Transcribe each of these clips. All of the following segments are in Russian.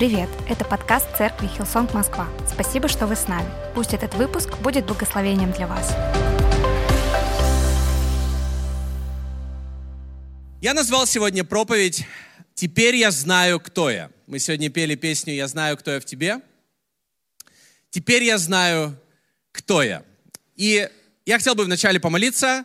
Привет! Это подкаст церкви Hillsong Москва. Спасибо, что вы с нами. Пусть этот выпуск будет благословением для вас. Я назвал сегодня проповедь «Теперь я знаю, кто я». Мы сегодня пели песню «Я знаю, кто я в тебе». Теперь я знаю, кто я. И я хотел бы вначале помолиться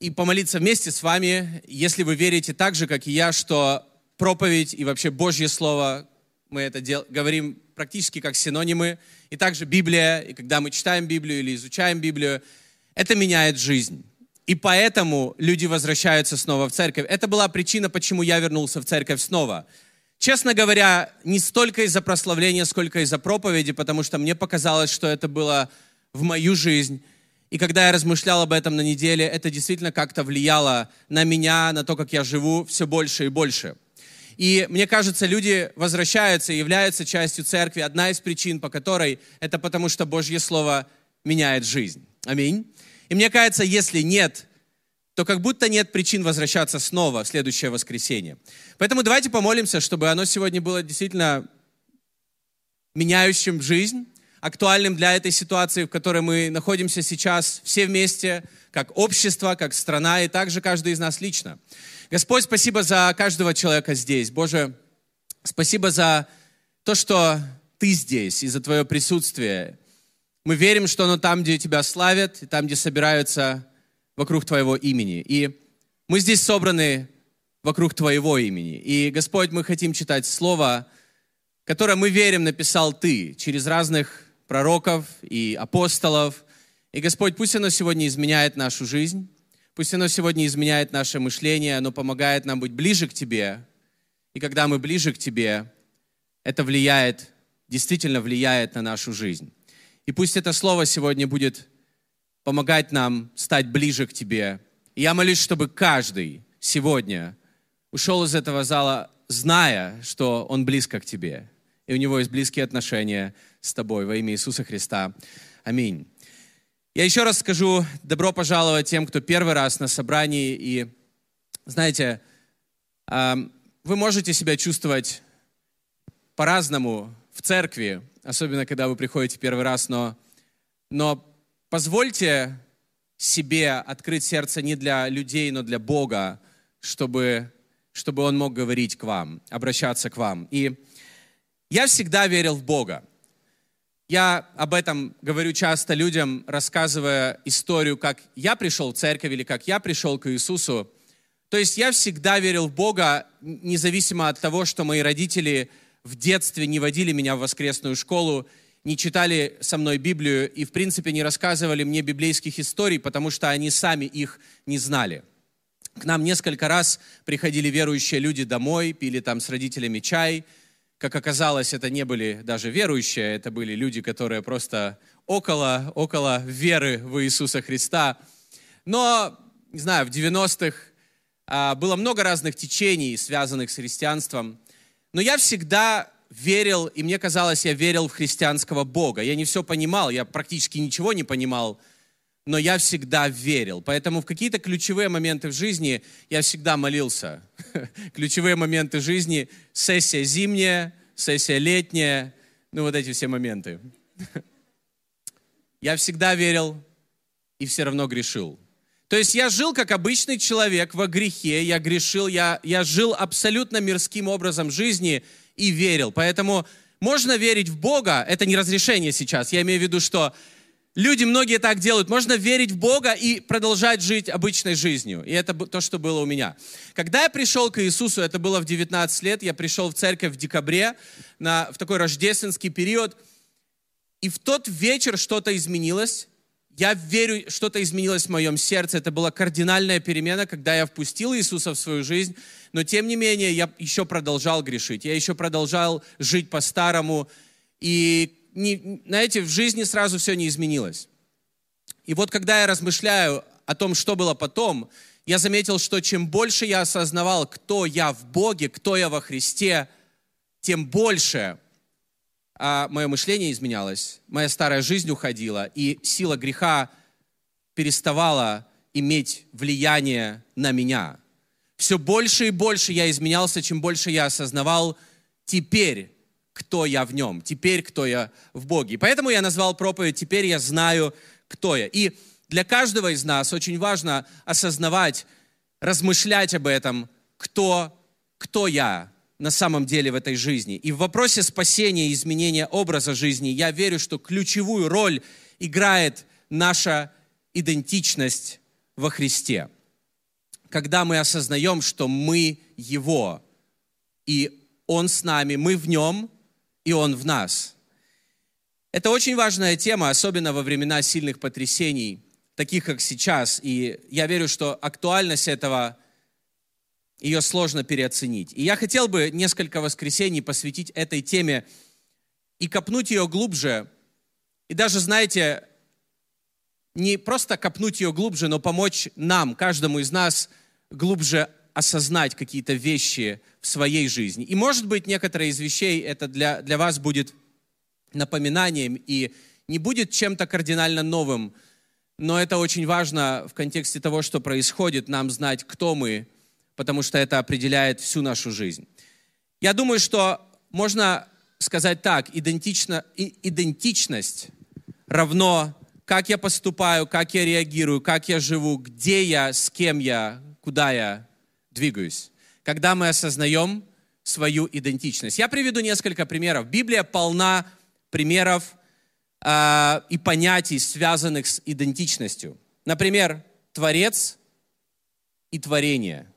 и помолиться вместе с вами, если вы верите так же, как и я, что проповедь и вообще Божье Слово мы это дел, говорим практически как синонимы. И также Библия, и когда мы читаем Библию или изучаем Библию, это меняет жизнь. И поэтому люди возвращаются снова в церковь. Это была причина, почему я вернулся в церковь снова. Честно говоря, не столько из-за прославления, сколько из-за проповеди, потому что мне показалось, что это было в мою жизнь. И когда я размышлял об этом на неделе, это действительно как-то влияло на меня, на то, как я живу, все больше и больше. И мне кажется, люди возвращаются и являются частью церкви. Одна из причин, по которой, это потому что Божье Слово меняет жизнь. Аминь. И мне кажется, если нет, то как будто нет причин возвращаться снова в следующее воскресенье. Поэтому давайте помолимся, чтобы оно сегодня было действительно меняющим жизнь, актуальным для этой ситуации, в которой мы находимся сейчас все вместе, как общество, как страна и также каждый из нас лично. Господь, спасибо за каждого человека здесь. Боже, спасибо за то, что Ты здесь и за Твое присутствие. Мы верим, что оно там, где Тебя славят, и там, где собираются вокруг Твоего имени. И мы здесь собраны вокруг Твоего имени. И, Господь, мы хотим читать Слово, которое мы верим написал Ты через разных пророков и апостолов. И, Господь, пусть оно сегодня изменяет нашу жизнь. Пусть оно сегодня изменяет наше мышление, оно помогает нам быть ближе к Тебе. И когда мы ближе к Тебе, это влияет, действительно влияет на нашу жизнь. И пусть это слово сегодня будет помогать нам стать ближе к Тебе. И я молюсь, чтобы каждый сегодня ушел из этого зала, зная, что он близко к Тебе. И у него есть близкие отношения с Тобой во имя Иисуса Христа. Аминь. Я еще раз скажу добро пожаловать тем, кто первый раз на собрании. И, знаете, вы можете себя чувствовать по-разному в церкви, особенно когда вы приходите первый раз, но, но позвольте себе открыть сердце не для людей, но для Бога, чтобы, чтобы Он мог говорить к вам, обращаться к вам. И я всегда верил в Бога. Я об этом говорю часто людям, рассказывая историю, как я пришел в церковь или как я пришел к Иисусу. То есть я всегда верил в Бога, независимо от того, что мои родители в детстве не водили меня в воскресную школу, не читали со мной Библию и, в принципе, не рассказывали мне библейских историй, потому что они сами их не знали. К нам несколько раз приходили верующие люди домой, пили там с родителями чай – как оказалось, это не были даже верующие, это были люди, которые просто около, около веры в Иисуса Христа. Но, не знаю, в 90-х а, было много разных течений, связанных с христианством. Но я всегда верил, и мне казалось, я верил в христианского Бога. Я не все понимал, я практически ничего не понимал, но я всегда верил. Поэтому в какие-то ключевые моменты в жизни я всегда молился. Ключевые моменты жизни – сессия зимняя, сессия летняя, ну вот эти все моменты. Я всегда верил и все равно грешил. То есть я жил как обычный человек во грехе, я грешил, я, я жил абсолютно мирским образом жизни и верил. Поэтому можно верить в Бога, это не разрешение сейчас, я имею в виду, что Люди многие так делают. Можно верить в Бога и продолжать жить обычной жизнью. И это то, что было у меня. Когда я пришел к Иисусу, это было в 19 лет, я пришел в церковь в декабре, на, в такой рождественский период. И в тот вечер что-то изменилось. Я верю, что-то изменилось в моем сердце. Это была кардинальная перемена, когда я впустил Иисуса в свою жизнь. Но тем не менее, я еще продолжал грешить. Я еще продолжал жить по-старому. И не, знаете, в жизни сразу все не изменилось. И вот когда я размышляю о том, что было потом, я заметил, что чем больше я осознавал, кто я в Боге, кто я во Христе, тем больше а, мое мышление изменялось, моя старая жизнь уходила, и сила греха переставала иметь влияние на меня. Все больше и больше я изменялся, чем больше я осознавал, теперь кто я в нем, теперь кто я в Боге. И поэтому я назвал проповедь «Теперь я знаю, кто я». И для каждого из нас очень важно осознавать, размышлять об этом, кто, кто я на самом деле в этой жизни. И в вопросе спасения и изменения образа жизни я верю, что ключевую роль играет наша идентичность во Христе. Когда мы осознаем, что мы Его, и Он с нами, мы в Нем, и Он в нас. Это очень важная тема, особенно во времена сильных потрясений, таких как сейчас. И я верю, что актуальность этого, ее сложно переоценить. И я хотел бы несколько воскресений посвятить этой теме и копнуть ее глубже. И даже, знаете, не просто копнуть ее глубже, но помочь нам, каждому из нас, глубже осознать какие-то вещи в своей жизни. И, может быть, некоторые из вещей это для, для вас будет напоминанием и не будет чем-то кардинально новым, но это очень важно в контексте того, что происходит, нам знать, кто мы, потому что это определяет всю нашу жизнь. Я думаю, что можно сказать так, идентично, идентичность равно как я поступаю, как я реагирую, как я живу, где я, с кем я, куда я двигаюсь. Когда мы осознаем свою идентичность. Я приведу несколько примеров. Библия полна примеров э, и понятий, связанных с идентичностью. Например, Творец и творение.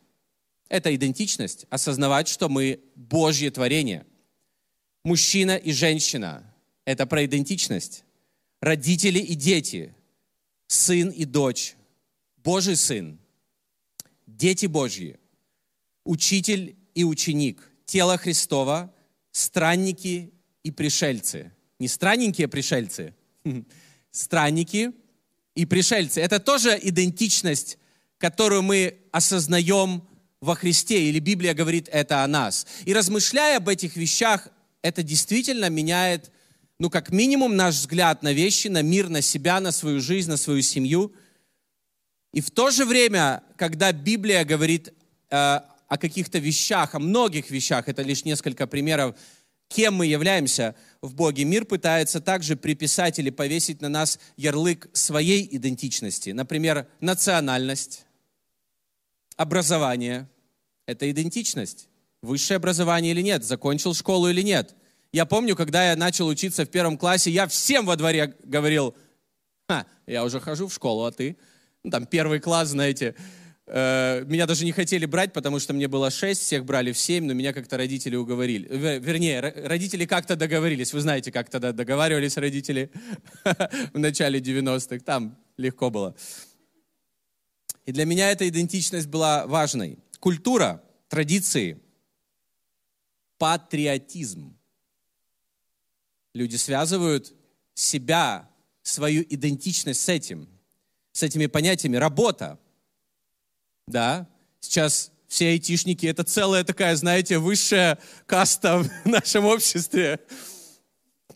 Это идентичность, осознавать, что мы Божье творение. Мужчина и женщина – это про идентичность родители и дети, сын и дочь, Божий сын, дети Божьи, учитель и ученик, тело Христова, странники и пришельцы. Не странненькие пришельцы, странники и пришельцы. Это тоже идентичность, которую мы осознаем во Христе, или Библия говорит это о нас. И размышляя об этих вещах, это действительно меняет ну, как минимум, наш взгляд на вещи, на мир, на себя, на свою жизнь, на свою семью. И в то же время, когда Библия говорит э, о каких-то вещах, о многих вещах, это лишь несколько примеров, кем мы являемся в Боге, мир пытается также приписать или повесить на нас ярлык своей идентичности. Например, национальность, образование – это идентичность. Высшее образование или нет, закончил школу или нет – я помню, когда я начал учиться в первом классе, я всем во дворе говорил, Ха, я уже хожу в школу, а ты? Ну, там первый класс, знаете. Э, меня даже не хотели брать, потому что мне было шесть, всех брали в семь, но меня как-то родители уговорили. Вернее, родители как-то договорились. Вы знаете, как тогда договаривались родители в начале 90-х. Там легко было. И для меня эта идентичность была важной. Культура, традиции, патриотизм – Люди связывают себя, свою идентичность с этим, с этими понятиями. Работа. Да, сейчас все айтишники, это целая такая, знаете, высшая каста в нашем обществе.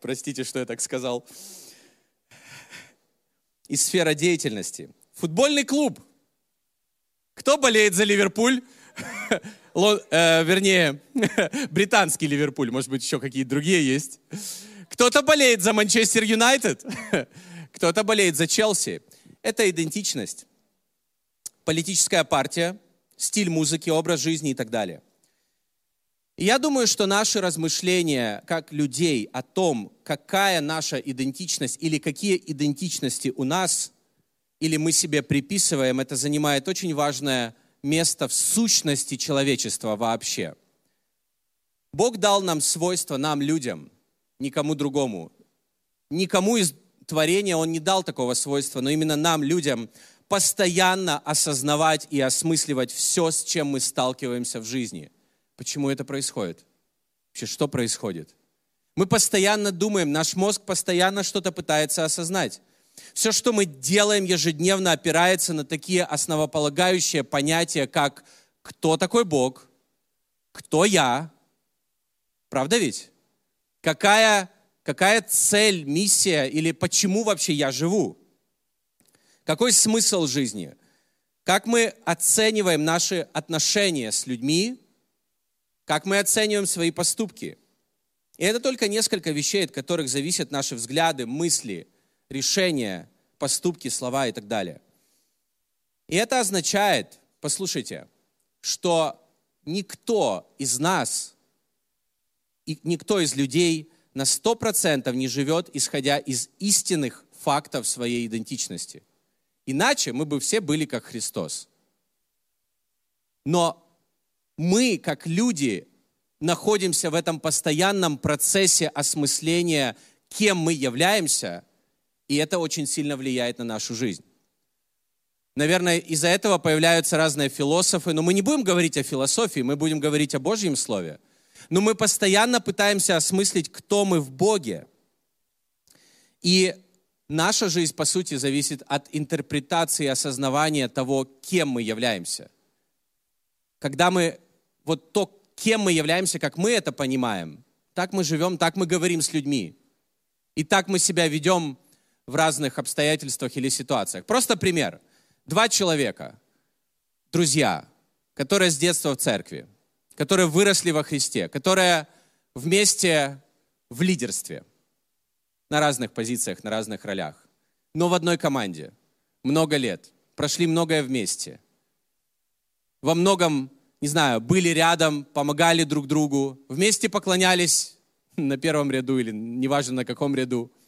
Простите, что я так сказал. И сфера деятельности. Футбольный клуб. Кто болеет за Ливерпуль? Ло, э, вернее, британский Ливерпуль, может быть, еще какие-то другие есть. Кто-то болеет за Манчестер Юнайтед, кто-то болеет за Челси. Это идентичность. Политическая партия, стиль музыки, образ жизни и так далее. Я думаю, что наши размышления как людей о том, какая наша идентичность или какие идентичности у нас, или мы себе приписываем, это занимает очень важное место в сущности человечества вообще. Бог дал нам свойства, нам, людям – никому другому. Никому из творения Он не дал такого свойства, но именно нам, людям, постоянно осознавать и осмысливать все, с чем мы сталкиваемся в жизни. Почему это происходит? Вообще, что происходит? Мы постоянно думаем, наш мозг постоянно что-то пытается осознать. Все, что мы делаем ежедневно, опирается на такие основополагающие понятия, как кто такой Бог, кто я, правда ведь? Какая, какая цель, миссия или почему вообще я живу? Какой смысл жизни? Как мы оцениваем наши отношения с людьми? Как мы оцениваем свои поступки? И это только несколько вещей, от которых зависят наши взгляды, мысли, решения, поступки, слова и так далее. И это означает, послушайте, что никто из нас и никто из людей на 100% не живет, исходя из истинных фактов своей идентичности. Иначе мы бы все были как Христос. Но мы, как люди, находимся в этом постоянном процессе осмысления, кем мы являемся, и это очень сильно влияет на нашу жизнь. Наверное, из-за этого появляются разные философы, но мы не будем говорить о философии, мы будем говорить о Божьем Слове. Но мы постоянно пытаемся осмыслить, кто мы в Боге. И наша жизнь, по сути, зависит от интерпретации и осознавания того, кем мы являемся. Когда мы, вот то, кем мы являемся, как мы это понимаем, так мы живем, так мы говорим с людьми. И так мы себя ведем в разных обстоятельствах или ситуациях. Просто пример – два человека, друзья, которые с детства в церкви, которые выросли во Христе, которые вместе в лидерстве, на разных позициях, на разных ролях, но в одной команде, много лет, прошли многое вместе. Во многом, не знаю, были рядом, помогали друг другу, вместе поклонялись на первом ряду или неважно на каком ряду –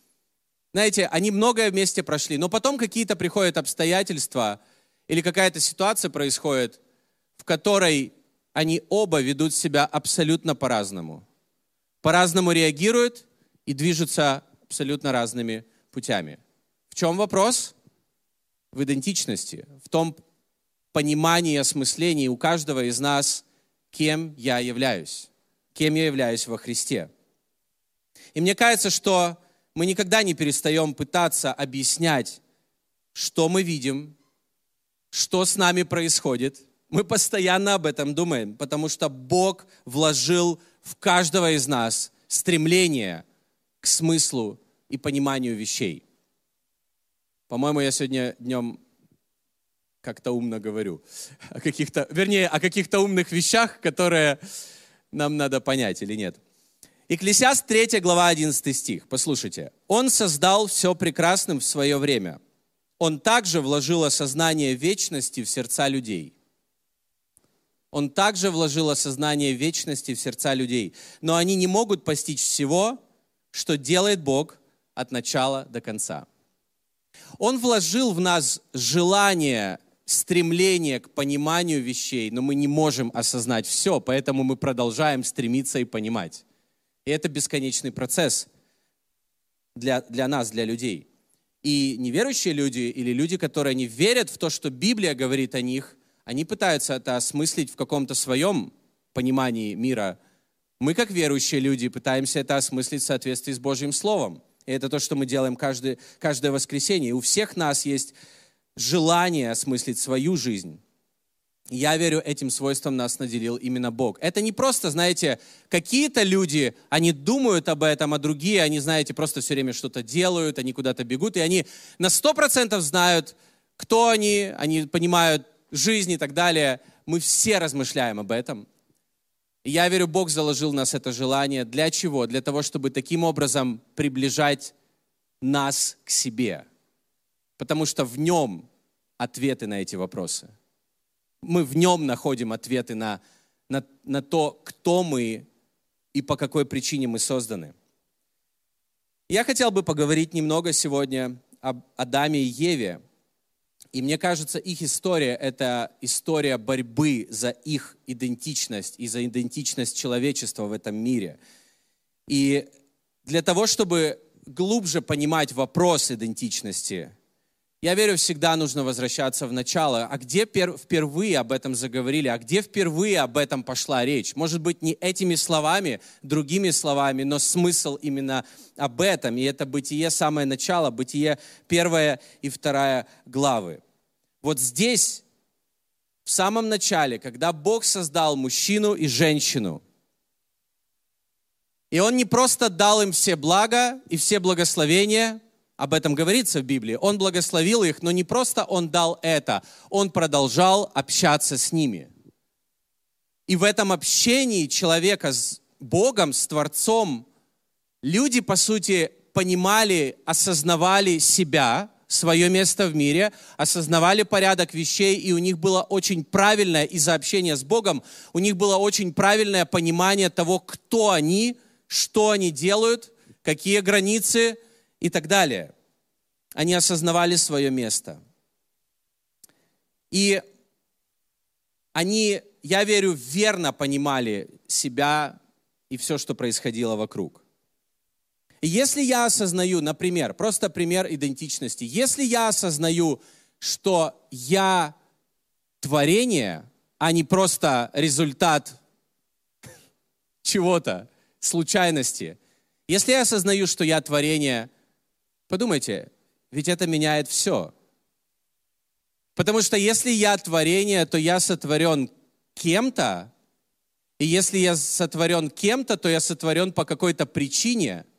знаете, они многое вместе прошли, но потом какие-то приходят обстоятельства или какая-то ситуация происходит, в которой они оба ведут себя абсолютно по-разному. По-разному реагируют и движутся абсолютно разными путями. В чем вопрос? В идентичности, в том понимании осмыслении у каждого из нас, кем я являюсь, кем я являюсь во Христе. И мне кажется, что мы никогда не перестаем пытаться объяснять, что мы видим, что с нами происходит. Мы постоянно об этом думаем, потому что Бог вложил в каждого из нас стремление смыслу и пониманию вещей. По-моему, я сегодня днем как-то умно говорю о каких-то, вернее, о каких-то умных вещах, которые нам надо понять или нет. Екклесиаст 3 глава 11 стих. Послушайте. «Он создал все прекрасным в свое время. Он также вложил осознание вечности в сердца людей». Он также вложил осознание вечности в сердца людей. Но они не могут постичь всего, что делает Бог от начала до конца. Он вложил в нас желание, стремление к пониманию вещей, но мы не можем осознать все, поэтому мы продолжаем стремиться и понимать. И это бесконечный процесс для, для нас, для людей. И неверующие люди или люди, которые не верят в то, что Библия говорит о них, они пытаются это осмыслить в каком-то своем понимании мира. Мы, как верующие люди, пытаемся это осмыслить в соответствии с Божьим Словом. И это то, что мы делаем каждый, каждое воскресенье. И у всех нас есть желание осмыслить свою жизнь. Я верю, этим свойством нас наделил именно Бог. Это не просто, знаете, какие-то люди, они думают об этом, а другие, они, знаете, просто все время что-то делают, они куда-то бегут, и они на сто процентов знают, кто они, они понимают жизнь и так далее. Мы все размышляем об этом. И я верю, Бог заложил нас это желание. Для чего? Для того, чтобы таким образом приближать нас к себе. Потому что в нем ответы на эти вопросы мы в нем находим ответы на, на, на то, кто мы и по какой причине мы созданы. Я хотел бы поговорить немного сегодня об Адаме и Еве. И мне кажется, их история – это история борьбы за их идентичность и за идентичность человечества в этом мире. И для того, чтобы глубже понимать вопрос идентичности, я верю, всегда нужно возвращаться в начало. А где впервые об этом заговорили? А где впервые об этом пошла речь? Может быть, не этими словами, другими словами, но смысл именно об этом. И это бытие самое начало, бытие первая и вторая главы. Вот здесь, в самом начале, когда Бог создал мужчину и женщину, и Он не просто дал им все блага и все благословения – об этом говорится в Библии. Он благословил их, но не просто он дал это, он продолжал общаться с ними. И в этом общении человека с Богом, с Творцом, люди, по сути, понимали, осознавали себя, свое место в мире, осознавали порядок вещей, и у них было очень правильное из-за общения с Богом, у них было очень правильное понимание того, кто они, что они делают, какие границы и так далее. Они осознавали свое место. И они, я верю, верно понимали себя и все, что происходило вокруг. И если я осознаю, например, просто пример идентичности, если я осознаю, что я творение, а не просто результат чего-то, случайности, если я осознаю, что я творение, подумайте, ведь это меняет все. Потому что если я творение, то я сотворен кем-то, и если я сотворен кем-то, то я сотворен по какой-то причине –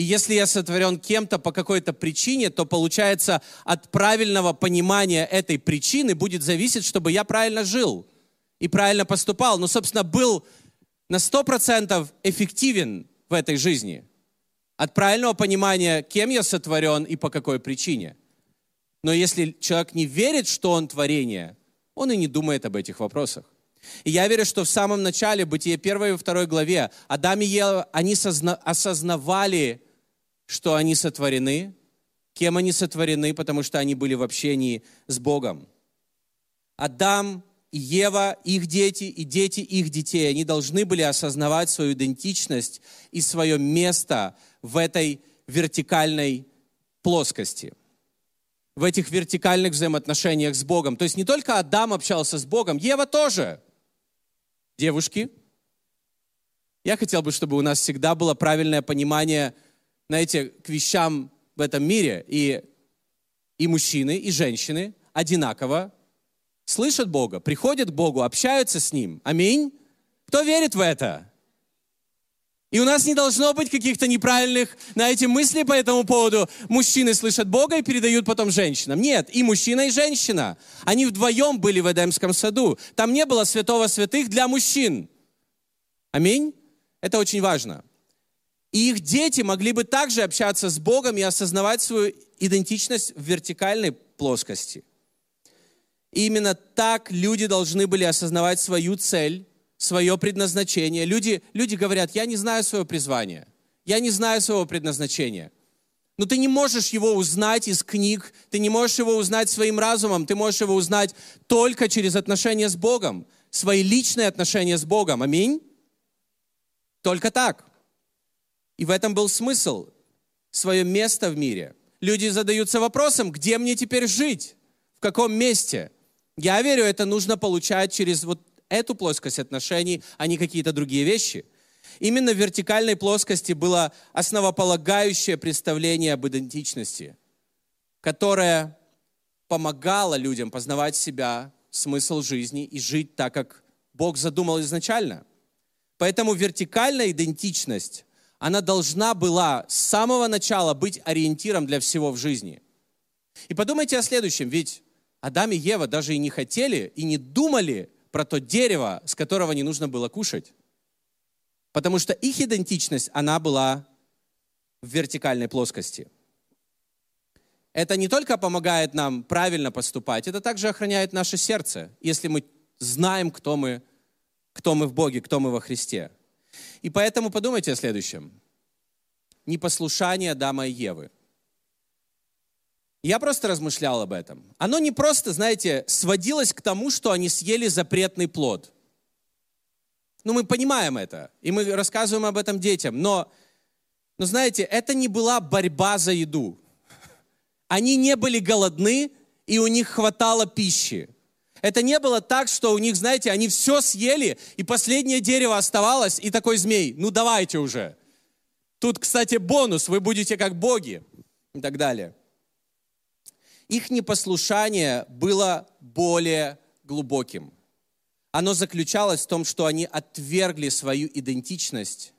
и если я сотворен кем-то по какой-то причине, то получается от правильного понимания этой причины будет зависеть, чтобы я правильно жил и правильно поступал. Ну, собственно, был на 100% эффективен в этой жизни. От правильного понимания, кем я сотворен и по какой причине. Но если человек не верит, что он творение, он и не думает об этих вопросах. И я верю, что в самом начале, Бытие 1 и 2 главе, Адам и Ева, они осознавали, что они сотворены, кем они сотворены, потому что они были в общении с Богом. Адам и Ева, их дети и дети их детей, они должны были осознавать свою идентичность и свое место в этой вертикальной плоскости, в этих вертикальных взаимоотношениях с Богом. То есть не только Адам общался с Богом, Ева тоже – Девушки, я хотел бы, чтобы у нас всегда было правильное понимание, знаете, к вещам в этом мире. И, и мужчины, и женщины одинаково слышат Бога, приходят к Богу, общаются с Ним. Аминь. Кто верит в это? И у нас не должно быть каких-то неправильных, знаете, мыслей по этому поводу. Мужчины слышат Бога и передают потом женщинам. Нет, и мужчина, и женщина. Они вдвоем были в Эдемском саду. Там не было святого святых для мужчин. Аминь. Это очень важно. И их дети могли бы также общаться с Богом и осознавать свою идентичность в вертикальной плоскости. И именно так люди должны были осознавать свою цель свое предназначение. Люди, люди говорят, я не знаю свое призвание, я не знаю своего предназначения. Но ты не можешь его узнать из книг, ты не можешь его узнать своим разумом, ты можешь его узнать только через отношения с Богом, свои личные отношения с Богом. Аминь? Только так. И в этом был смысл, свое место в мире. Люди задаются вопросом, где мне теперь жить, в каком месте. Я верю, это нужно получать через вот эту плоскость отношений, а не какие-то другие вещи. Именно в вертикальной плоскости было основополагающее представление об идентичности, которое помогало людям познавать себя, смысл жизни и жить так, как Бог задумал изначально. Поэтому вертикальная идентичность, она должна была с самого начала быть ориентиром для всего в жизни. И подумайте о следующем, ведь Адам и Ева даже и не хотели, и не думали про то дерево, с которого не нужно было кушать. Потому что их идентичность, она была в вертикальной плоскости. Это не только помогает нам правильно поступать, это также охраняет наше сердце, если мы знаем, кто мы, кто мы в Боге, кто мы во Христе. И поэтому подумайте о следующем. Непослушание Адама и Евы – я просто размышлял об этом. Оно не просто, знаете, сводилось к тому, что они съели запретный плод. Ну, мы понимаем это, и мы рассказываем об этом детям, но, но знаете, это не была борьба за еду. Они не были голодны, и у них хватало пищи. Это не было так, что у них, знаете, они все съели, и последнее дерево оставалось, и такой змей, ну давайте уже. Тут, кстати, бонус, вы будете как боги и так далее их непослушание было более глубоким. Оно заключалось в том, что они отвергли свою идентичность,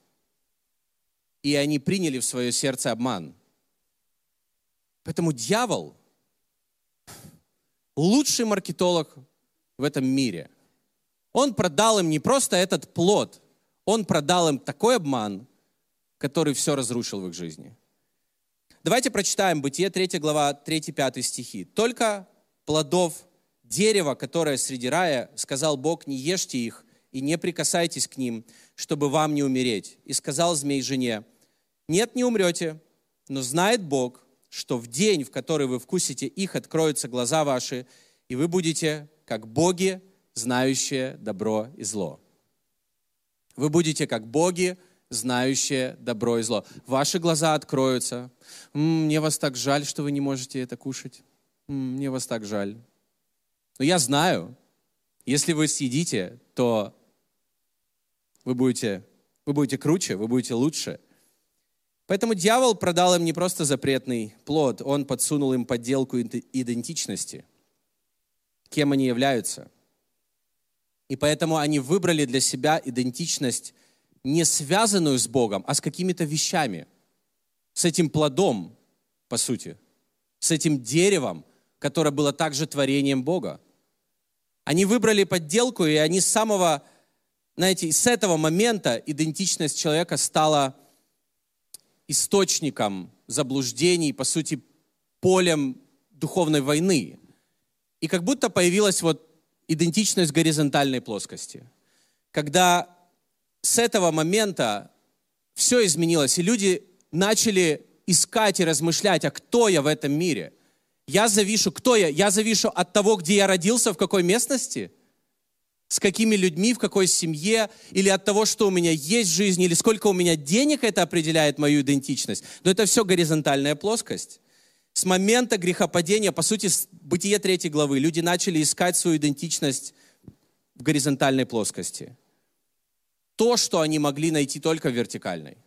и они приняли в свое сердце обман. Поэтому дьявол лучший маркетолог в этом мире. Он продал им не просто этот плод, он продал им такой обман, который все разрушил в их жизни. Давайте прочитаем Бытие 3 глава 3-5 стихи. «Только плодов дерева, которое среди рая, сказал Бог, не ешьте их и не прикасайтесь к ним, чтобы вам не умереть. И сказал змей жене, нет, не умрете, но знает Бог, что в день, в который вы вкусите их, откроются глаза ваши, и вы будете как боги, знающие добро и зло. Вы будете как боги, знающие добро и зло. Ваши глаза откроются. Мне вас так жаль, что вы не можете это кушать. Мне вас так жаль. Но я знаю, если вы съедите, то вы будете, вы будете круче, вы будете лучше. Поэтому дьявол продал им не просто запретный плод, он подсунул им подделку идентичности, кем они являются. И поэтому они выбрали для себя идентичность, не связанную с Богом, а с какими-то вещами, с этим плодом, по сути, с этим деревом, которое было также творением Бога. Они выбрали подделку, и они с самого, знаете, с этого момента идентичность человека стала источником заблуждений, по сути, полем духовной войны. И как будто появилась вот идентичность горизонтальной плоскости. Когда с этого момента все изменилось, и люди начали искать и размышлять, а кто я в этом мире – я завишу, кто я? Я завишу от того, где я родился, в какой местности, с какими людьми, в какой семье, или от того, что у меня есть в жизни, или сколько у меня денег, это определяет мою идентичность. Но это все горизонтальная плоскость. С момента грехопадения, по сути, с Бытие третьей главы, люди начали искать свою идентичность в горизонтальной плоскости. То, что они могли найти только в вертикальной.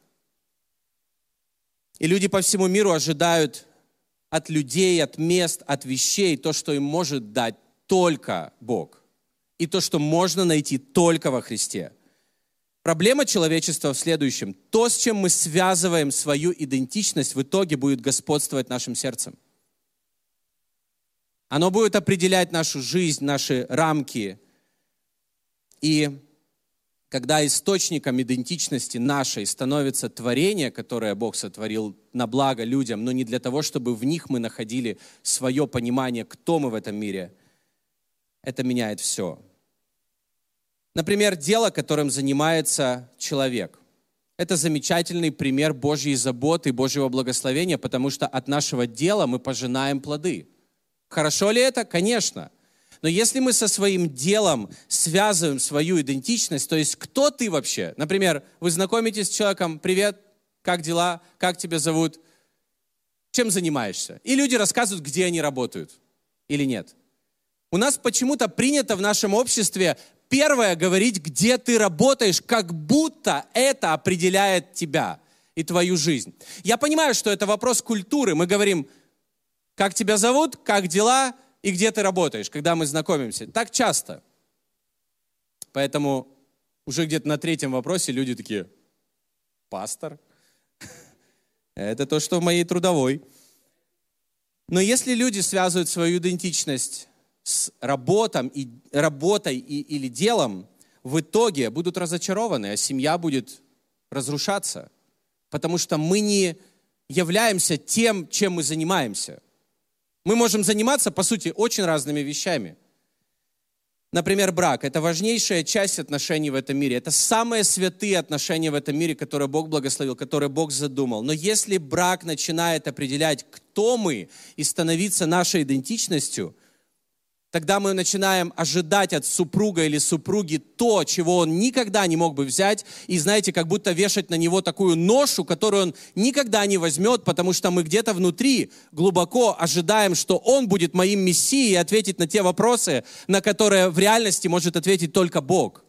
И люди по всему миру ожидают от людей, от мест, от вещей, то, что им может дать только Бог. И то, что можно найти только во Христе. Проблема человечества в следующем. То, с чем мы связываем свою идентичность, в итоге будет господствовать нашим сердцем. Оно будет определять нашу жизнь, наши рамки. И когда источником идентичности нашей становится творение, которое Бог сотворил на благо людям, но не для того, чтобы в них мы находили свое понимание, кто мы в этом мире, это меняет все. Например, дело, которым занимается человек. Это замечательный пример Божьей заботы, Божьего благословения, потому что от нашего дела мы пожинаем плоды. Хорошо ли это? Конечно. Но если мы со своим делом связываем свою идентичность, то есть кто ты вообще? Например, вы знакомитесь с человеком, привет, как дела, как тебя зовут, чем занимаешься? И люди рассказывают, где они работают или нет. У нас почему-то принято в нашем обществе первое говорить, где ты работаешь, как будто это определяет тебя и твою жизнь. Я понимаю, что это вопрос культуры. Мы говорим, как тебя зовут, как дела, и где ты работаешь, когда мы знакомимся. Так часто. Поэтому уже где-то на третьем вопросе люди такие, пастор, это то, что в моей трудовой. Но если люди связывают свою идентичность с работом, и, работой и, или делом, в итоге будут разочарованы, а семья будет разрушаться, потому что мы не являемся тем, чем мы занимаемся. Мы можем заниматься, по сути, очень разными вещами. Например, брак – это важнейшая часть отношений в этом мире. Это самые святые отношения в этом мире, которые Бог благословил, которые Бог задумал. Но если брак начинает определять, кто мы, и становиться нашей идентичностью – тогда мы начинаем ожидать от супруга или супруги то, чего он никогда не мог бы взять, и, знаете, как будто вешать на него такую ношу, которую он никогда не возьмет, потому что мы где-то внутри глубоко ожидаем, что он будет моим мессией и ответить на те вопросы, на которые в реальности может ответить только Бог.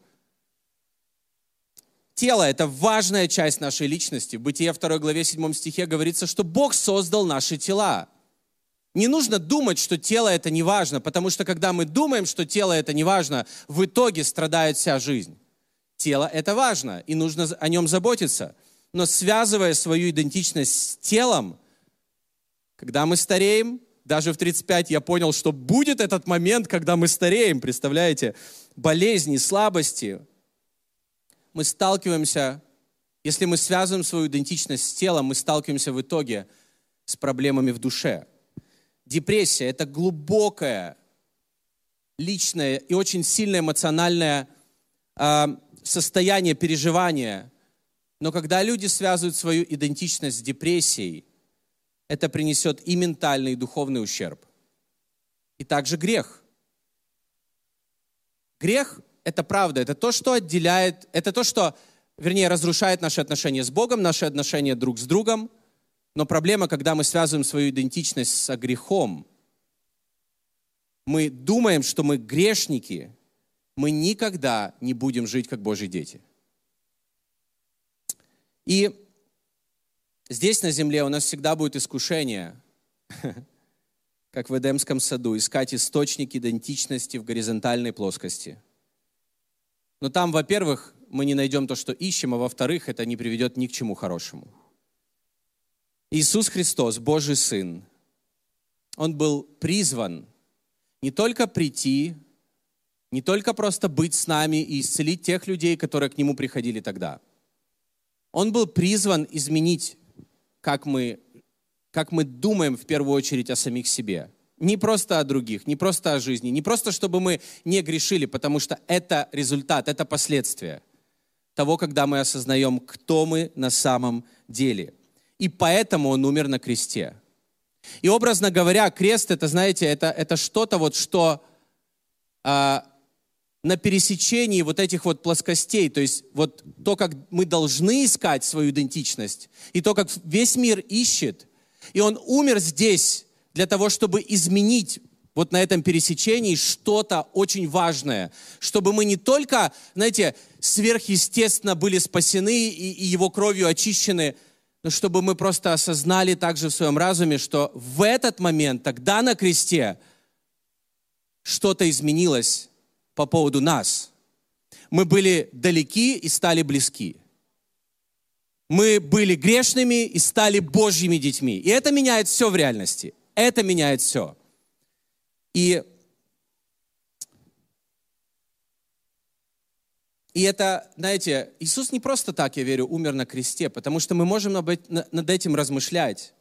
Тело – это важная часть нашей личности. В Бытие 2 главе 7 стихе говорится, что Бог создал наши тела – не нужно думать, что тело это не важно, потому что когда мы думаем, что тело это не важно, в итоге страдает вся жизнь. Тело это важно, и нужно о нем заботиться. Но связывая свою идентичность с телом, когда мы стареем, даже в 35 я понял, что будет этот момент, когда мы стареем, представляете, болезни, слабости, мы сталкиваемся Если мы связываем свою идентичность с телом, мы сталкиваемся в итоге с проблемами в душе. Депрессия – это глубокое, личное и очень сильное эмоциональное э, состояние, переживание. Но когда люди связывают свою идентичность с депрессией, это принесет и ментальный, и духовный ущерб. И также грех. Грех – это правда, это то, что отделяет, это то, что вернее, разрушает наши отношения с Богом, наши отношения друг с другом. Но проблема, когда мы связываем свою идентичность с грехом, мы думаем, что мы грешники, мы никогда не будем жить как Божьи дети. И здесь на земле у нас всегда будет искушение, как в Эдемском саду, искать источник идентичности в горизонтальной плоскости. Но там, во-первых, мы не найдем то, что ищем, а во-вторых, это не приведет ни к чему хорошему. Иисус Христос, Божий Сын, Он был призван не только прийти, не только просто быть с нами и исцелить тех людей, которые к Нему приходили тогда. Он был призван изменить, как мы, как мы думаем в первую очередь о самих себе. Не просто о других, не просто о жизни, не просто чтобы мы не грешили, потому что это результат, это последствие – того, когда мы осознаем, кто мы на самом деле. И поэтому он умер на кресте. И образно говоря, крест, это, знаете, это, это что-то вот, что а, на пересечении вот этих вот плоскостей, то есть вот то, как мы должны искать свою идентичность, и то, как весь мир ищет, и он умер здесь для того, чтобы изменить вот на этом пересечении что-то очень важное, чтобы мы не только, знаете, сверхъестественно были спасены и, и его кровью очищены, но чтобы мы просто осознали также в своем разуме, что в этот момент, тогда на кресте, что-то изменилось по поводу нас. Мы были далеки и стали близки. Мы были грешными и стали Божьими детьми. И это меняет все в реальности. Это меняет все. И, и это, знаете, Иисус не просто так, я верю, умер на кресте, потому что мы можем над этим размышлять,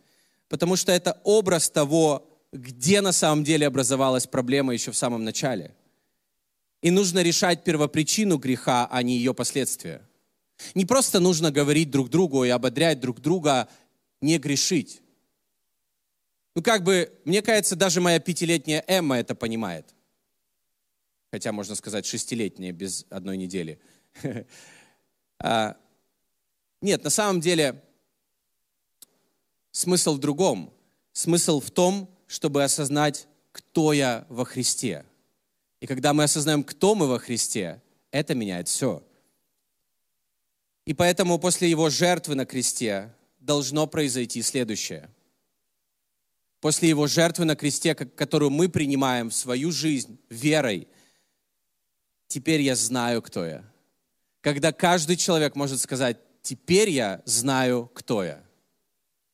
потому что это образ того, где на самом деле образовалась проблема еще в самом начале. И нужно решать первопричину греха, а не ее последствия. Не просто нужно говорить друг другу и ободрять друг друга не грешить. Ну, как бы, мне кажется, даже моя пятилетняя Эмма это понимает. Хотя, можно сказать, шестилетняя без одной недели. А, нет, на самом деле, смысл в другом. Смысл в том, чтобы осознать, кто я во Христе. И когда мы осознаем, кто мы во Христе, это меняет все. И поэтому после его жертвы на кресте должно произойти следующее – после Его жертвы на кресте, которую мы принимаем в свою жизнь верой, теперь я знаю, кто я. Когда каждый человек может сказать, теперь я знаю, кто я.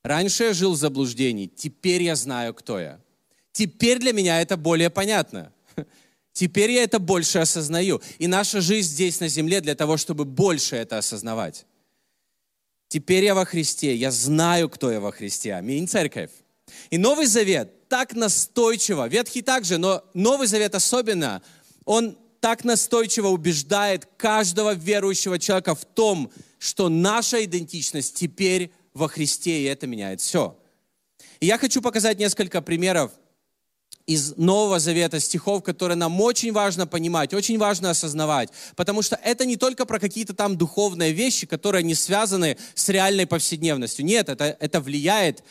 Раньше я жил в заблуждении, теперь я знаю, кто я. Теперь для меня это более понятно. Теперь я это больше осознаю. И наша жизнь здесь на земле для того, чтобы больше это осознавать. Теперь я во Христе, я знаю, кто я во Христе. Аминь, церковь. И Новый Завет так настойчиво, Ветхий также, но Новый Завет особенно, он так настойчиво убеждает каждого верующего человека в том, что наша идентичность теперь во Христе, и это меняет все. И я хочу показать несколько примеров из Нового Завета стихов, которые нам очень важно понимать, очень важно осознавать, потому что это не только про какие-то там духовные вещи, которые не связаны с реальной повседневностью. Нет, это, это влияет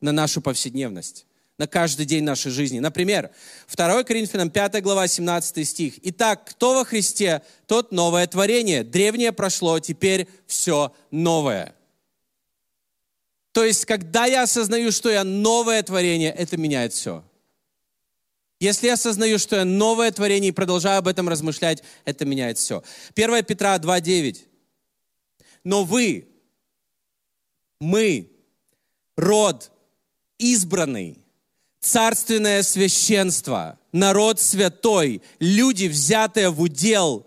на нашу повседневность, на каждый день нашей жизни. Например, 2 Коринфянам 5 глава 17 стих. «Итак, кто во Христе, тот новое творение. Древнее прошло, теперь все новое». То есть, когда я осознаю, что я новое творение, это меняет все. Если я осознаю, что я новое творение и продолжаю об этом размышлять, это меняет все. 1 Петра 2.9. Но вы, мы, род избранный, царственное священство, народ святой, люди, взятые в удел,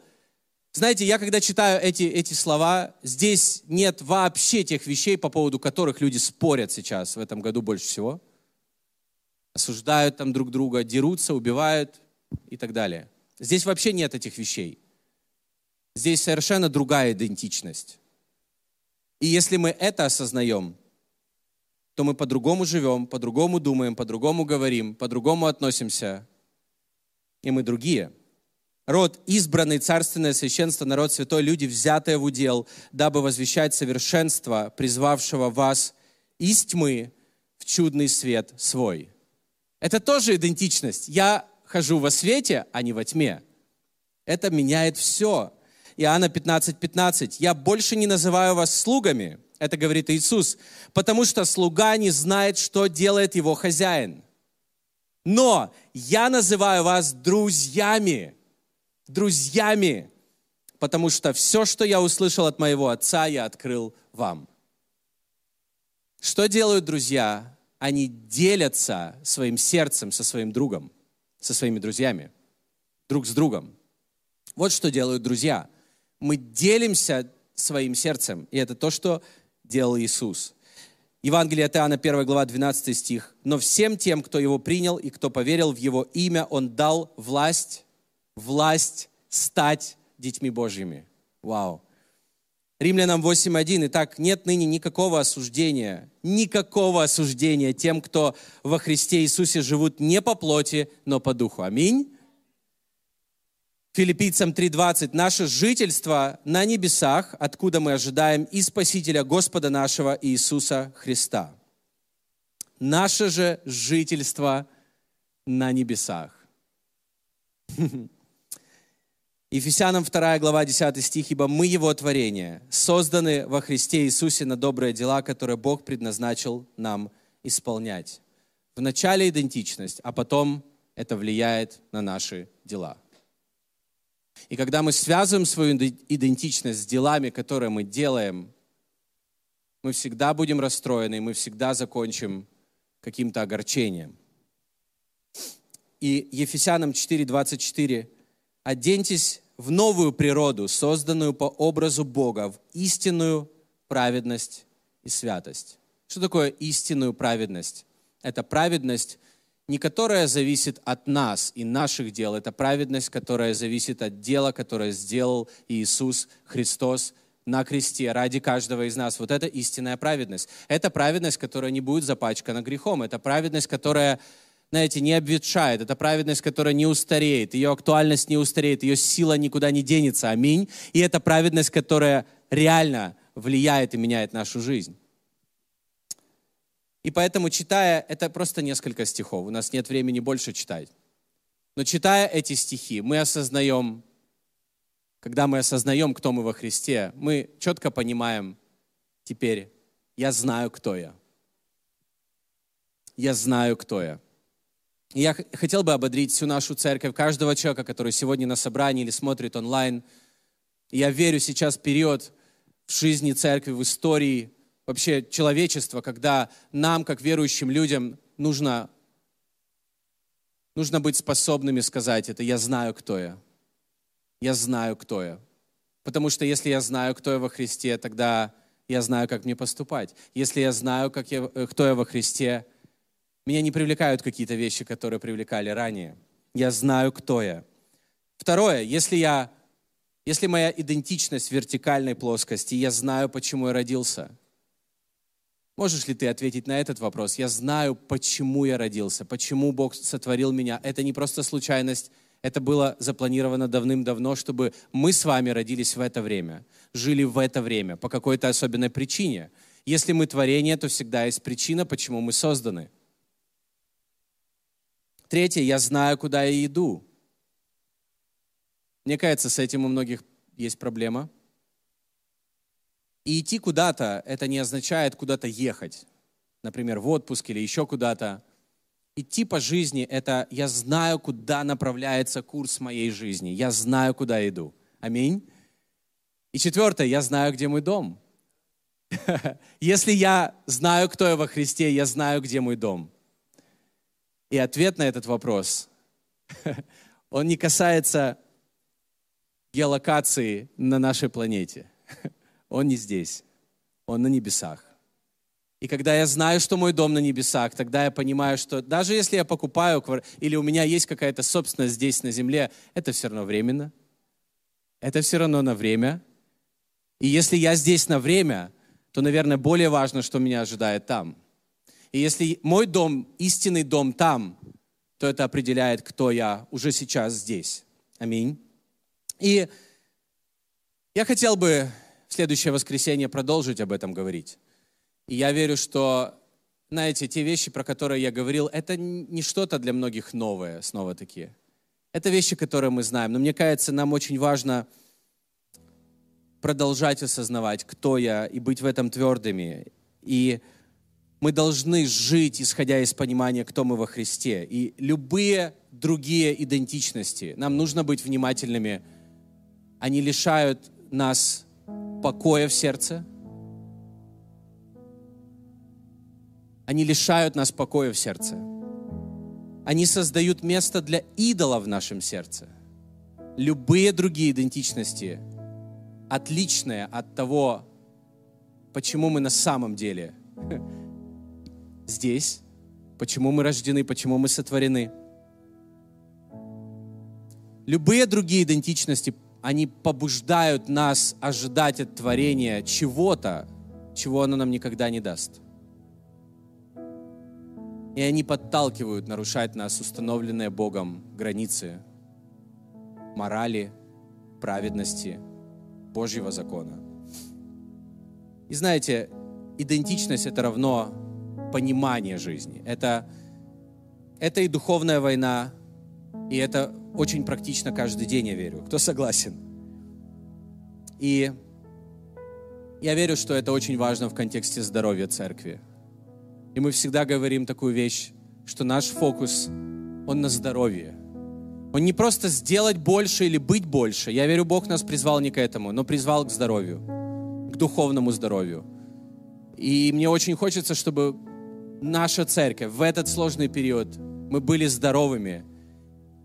Знаете, я когда читаю эти, эти слова, здесь нет вообще тех вещей, по поводу которых люди спорят сейчас в этом году больше всего. Осуждают там друг друга, дерутся, убивают и так далее. Здесь вообще нет этих вещей. Здесь совершенно другая идентичность. И если мы это осознаем, то мы по-другому живем, по-другому думаем, по-другому говорим, по-другому относимся, и мы другие. Род избранный, царственное священство, народ святой, люди, взятые в удел, дабы возвещать совершенство, призвавшего вас из тьмы в чудный свет свой. Это тоже идентичность. Я хожу во свете, а не во тьме. Это меняет все. Иоанна 15, 15. «Я больше не называю вас слугами, это говорит Иисус, потому что слуга не знает, что делает его хозяин. Но я называю вас друзьями, друзьями, потому что все, что я услышал от моего отца, я открыл вам. Что делают друзья? Они делятся своим сердцем со своим другом, со своими друзьями, друг с другом. Вот что делают друзья. Мы делимся своим сердцем, и это то, что делал Иисус. Евангелие от Иоанна, 1 глава, 12 стих. «Но всем тем, кто его принял и кто поверил в его имя, он дал власть, власть стать детьми Божьими». Вау. Римлянам 8.1. Итак, нет ныне никакого осуждения, никакого осуждения тем, кто во Христе Иисусе живут не по плоти, но по духу. Аминь. Филиппийцам 3.20. Наше жительство на небесах, откуда мы ожидаем и Спасителя Господа нашего Иисуса Христа. Наше же жительство на небесах. Ефесянам 2 глава 10 стих, «Ибо мы Его творение, созданы во Христе Иисусе на добрые дела, которые Бог предназначил нам исполнять». Вначале идентичность, а потом это влияет на наши дела. И когда мы связываем свою идентичность с делами, которые мы делаем, мы всегда будем расстроены, и мы всегда закончим каким-то огорчением. И Ефесянам 4:24 «Оденьтесь в новую природу, созданную по образу Бога, в истинную праведность и святость». Что такое истинную праведность? Это праведность, не которая зависит от нас и наших дел, это праведность, которая зависит от дела, которое сделал Иисус Христос на кресте ради каждого из нас. Вот это истинная праведность. Это праведность, которая не будет запачкана грехом. Это праведность, которая, знаете, не обветшает. Это праведность, которая не устареет. Ее актуальность не устареет. Ее сила никуда не денется. Аминь. И это праведность, которая реально влияет и меняет нашу жизнь. И поэтому, читая, это просто несколько стихов, у нас нет времени больше читать. Но читая эти стихи, мы осознаем, когда мы осознаем, кто мы во Христе, мы четко понимаем теперь, я знаю, кто я. Я знаю, кто я. И я хотел бы ободрить всю нашу церковь, каждого человека, который сегодня на собрании или смотрит онлайн. Я верю, сейчас период в жизни церкви, в истории вообще человечества, когда нам, как верующим людям, нужно, нужно быть способными сказать это «я знаю, кто я». Я знаю, кто я. Потому что если я знаю, кто я во Христе, тогда я знаю, как мне поступать. Если я знаю, как я, э, кто я во Христе, меня не привлекают какие-то вещи, которые привлекали ранее. Я знаю, кто я. Второе, если я если моя идентичность в вертикальной плоскости, я знаю, почему я родился – Можешь ли ты ответить на этот вопрос? Я знаю, почему я родился, почему Бог сотворил меня. Это не просто случайность, это было запланировано давным-давно, чтобы мы с вами родились в это время, жили в это время по какой-то особенной причине. Если мы творение, то всегда есть причина, почему мы созданы. Третье, я знаю, куда я иду. Мне кажется, с этим у многих есть проблема. И идти куда-то, это не означает куда-то ехать. Например, в отпуск или еще куда-то. Идти по жизни – это я знаю, куда направляется курс моей жизни. Я знаю, куда иду. Аминь. И четвертое, я знаю, где мой дом. Если я знаю, кто я во Христе, я знаю, где мой дом. И ответ на этот вопрос, он не касается геолокации на нашей планете. Он не здесь, он на небесах. И когда я знаю, что мой дом на небесах, тогда я понимаю, что даже если я покупаю или у меня есть какая-то собственность здесь на земле, это все равно временно. Это все равно на время. И если я здесь на время, то, наверное, более важно, что меня ожидает там. И если мой дом, истинный дом там, то это определяет, кто я уже сейчас здесь. Аминь. И я хотел бы в следующее воскресенье продолжить об этом говорить. И я верю, что, знаете, те вещи, про которые я говорил, это не что-то для многих новое, снова таки. Это вещи, которые мы знаем. Но мне кажется, нам очень важно продолжать осознавать, кто я, и быть в этом твердыми. И мы должны жить, исходя из понимания, кто мы во Христе. И любые другие идентичности, нам нужно быть внимательными, они лишают нас покоя в сердце, Они лишают нас покоя в сердце. Они создают место для идола в нашем сердце. Любые другие идентичности, отличные от того, почему мы на самом деле здесь, почему мы рождены, почему мы сотворены. Любые другие идентичности, они побуждают нас ожидать от творения чего-то, чего оно нам никогда не даст. И они подталкивают нарушать нас установленные Богом границы морали, праведности, Божьего закона. И знаете, идентичность — это равно понимание жизни. Это, это и духовная война, и это очень практично каждый день, я верю. Кто согласен? И я верю, что это очень важно в контексте здоровья церкви. И мы всегда говорим такую вещь, что наш фокус, он на здоровье. Он не просто сделать больше или быть больше. Я верю, Бог нас призвал не к этому, но призвал к здоровью, к духовному здоровью. И мне очень хочется, чтобы наша церковь в этот сложный период, мы были здоровыми.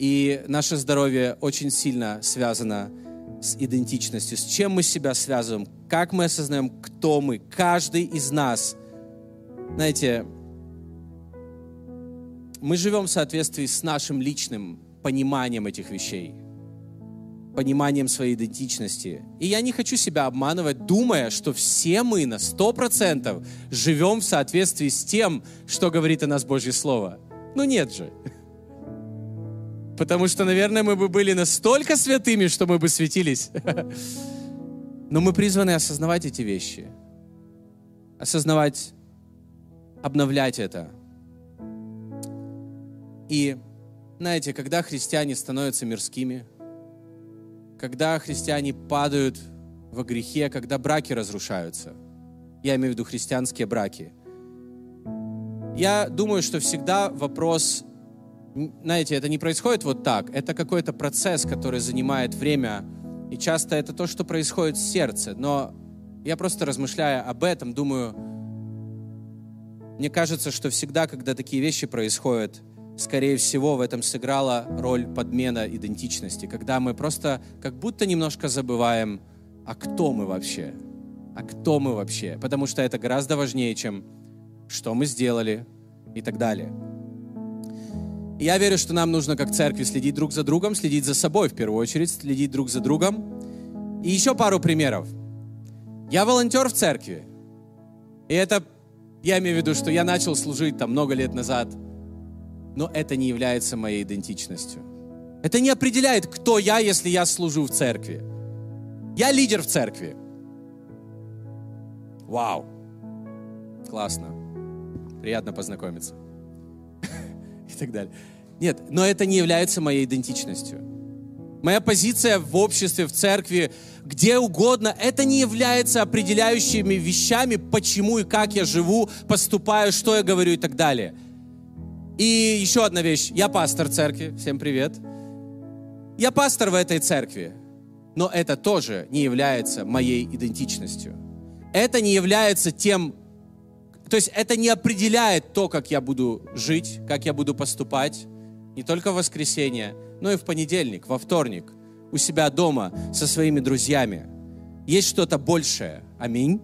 И наше здоровье очень сильно связано с идентичностью, с чем мы себя связываем, как мы осознаем, кто мы. Каждый из нас знаете, мы живем в соответствии с нашим личным пониманием этих вещей, пониманием своей идентичности. И я не хочу себя обманывать, думая, что все мы на сто процентов живем в соответствии с тем, что говорит о нас Божье Слово. Ну нет же. Потому что, наверное, мы бы были настолько святыми, что мы бы светились. Но мы призваны осознавать эти вещи. Осознавать обновлять это. И, знаете, когда христиане становятся мирскими, когда христиане падают во грехе, когда браки разрушаются, я имею в виду христианские браки, я думаю, что всегда вопрос, знаете, это не происходит вот так, это какой-то процесс, который занимает время, и часто это то, что происходит в сердце, но я просто размышляя об этом, думаю, мне кажется, что всегда, когда такие вещи происходят, скорее всего, в этом сыграла роль подмена идентичности, когда мы просто как будто немножко забываем, а кто мы вообще? А кто мы вообще? Потому что это гораздо важнее, чем что мы сделали и так далее. Я верю, что нам нужно как церкви следить друг за другом, следить за собой в первую очередь, следить друг за другом. И еще пару примеров. Я волонтер в церкви. И это я имею в виду, что я начал служить там много лет назад, но это не является моей идентичностью. Это не определяет, кто я, если я служу в церкви. Я лидер в церкви. Вау. Классно. Приятно познакомиться. И так далее. Нет, но это не является моей идентичностью. Моя позиция в обществе, в церкви, где угодно, это не является определяющими вещами, почему и как я живу, поступаю, что я говорю и так далее. И еще одна вещь. Я пастор церкви. Всем привет. Я пастор в этой церкви. Но это тоже не является моей идентичностью. Это не является тем, то есть это не определяет то, как я буду жить, как я буду поступать, не только в воскресенье, но и в понедельник, во вторник – у себя дома со своими друзьями. Есть что-то большее. Аминь.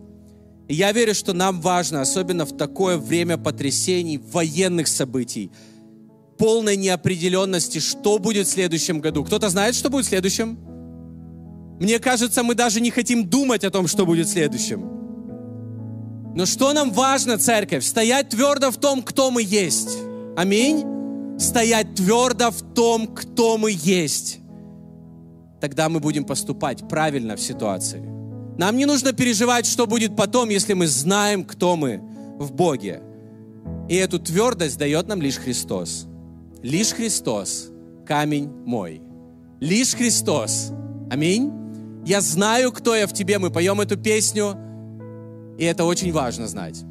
И я верю, что нам важно, особенно в такое время потрясений, военных событий, полной неопределенности, что будет в следующем году. Кто-то знает, что будет в следующем? Мне кажется, мы даже не хотим думать о том, что будет в следующем. Но что нам важно, церковь? Стоять твердо в том, кто мы есть. Аминь. Стоять твердо в том, кто мы есть. Тогда мы будем поступать правильно в ситуации. Нам не нужно переживать, что будет потом, если мы знаем, кто мы в Боге. И эту твердость дает нам лишь Христос. Лишь Христос, камень мой. Лишь Христос. Аминь. Я знаю, кто я в тебе. Мы поем эту песню, и это очень важно знать.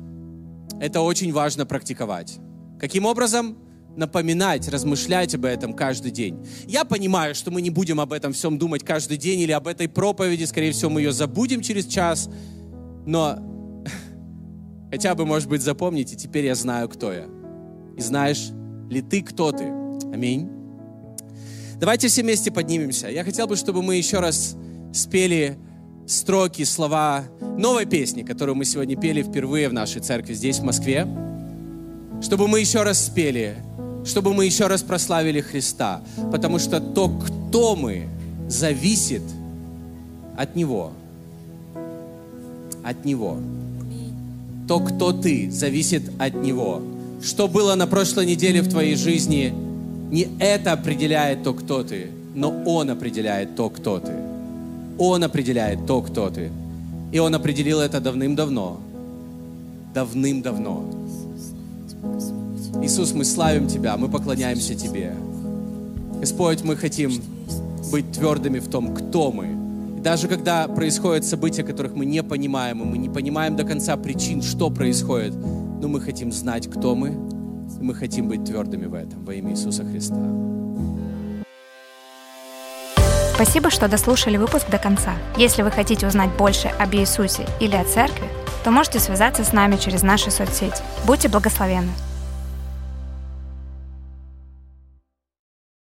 Это очень важно практиковать. Каким образом? Напоминать, размышлять об этом каждый день. Я понимаю, что мы не будем об этом всем думать каждый день или об этой проповеди, скорее всего, мы ее забудем через час, но хотя бы, может быть, запомните, теперь я знаю, кто я. И знаешь ли ты, кто ты? Аминь. Давайте все вместе поднимемся. Я хотел бы, чтобы мы еще раз спели строки, слова новой песни, которую мы сегодня пели впервые в нашей церкви здесь, в Москве. Чтобы мы еще раз спели чтобы мы еще раз прославили Христа. Потому что то, кто мы, зависит от Него. От Него. То, кто ты, зависит от Него. Что было на прошлой неделе в твоей жизни, не это определяет то, кто ты, но Он определяет то, кто ты. Он определяет то, кто ты. И Он определил это давным-давно. Давным-давно. Иисус, мы славим Тебя, мы поклоняемся Тебе. Господь, мы хотим быть твердыми в том, кто мы. И даже когда происходят события, которых мы не понимаем, и мы не понимаем до конца причин, что происходит, но мы хотим знать, кто мы, и мы хотим быть твердыми в этом во имя Иисуса Христа. Спасибо, что дослушали выпуск до конца. Если вы хотите узнать больше об Иисусе или о церкви, то можете связаться с нами через наши соцсети. Будьте благословенны!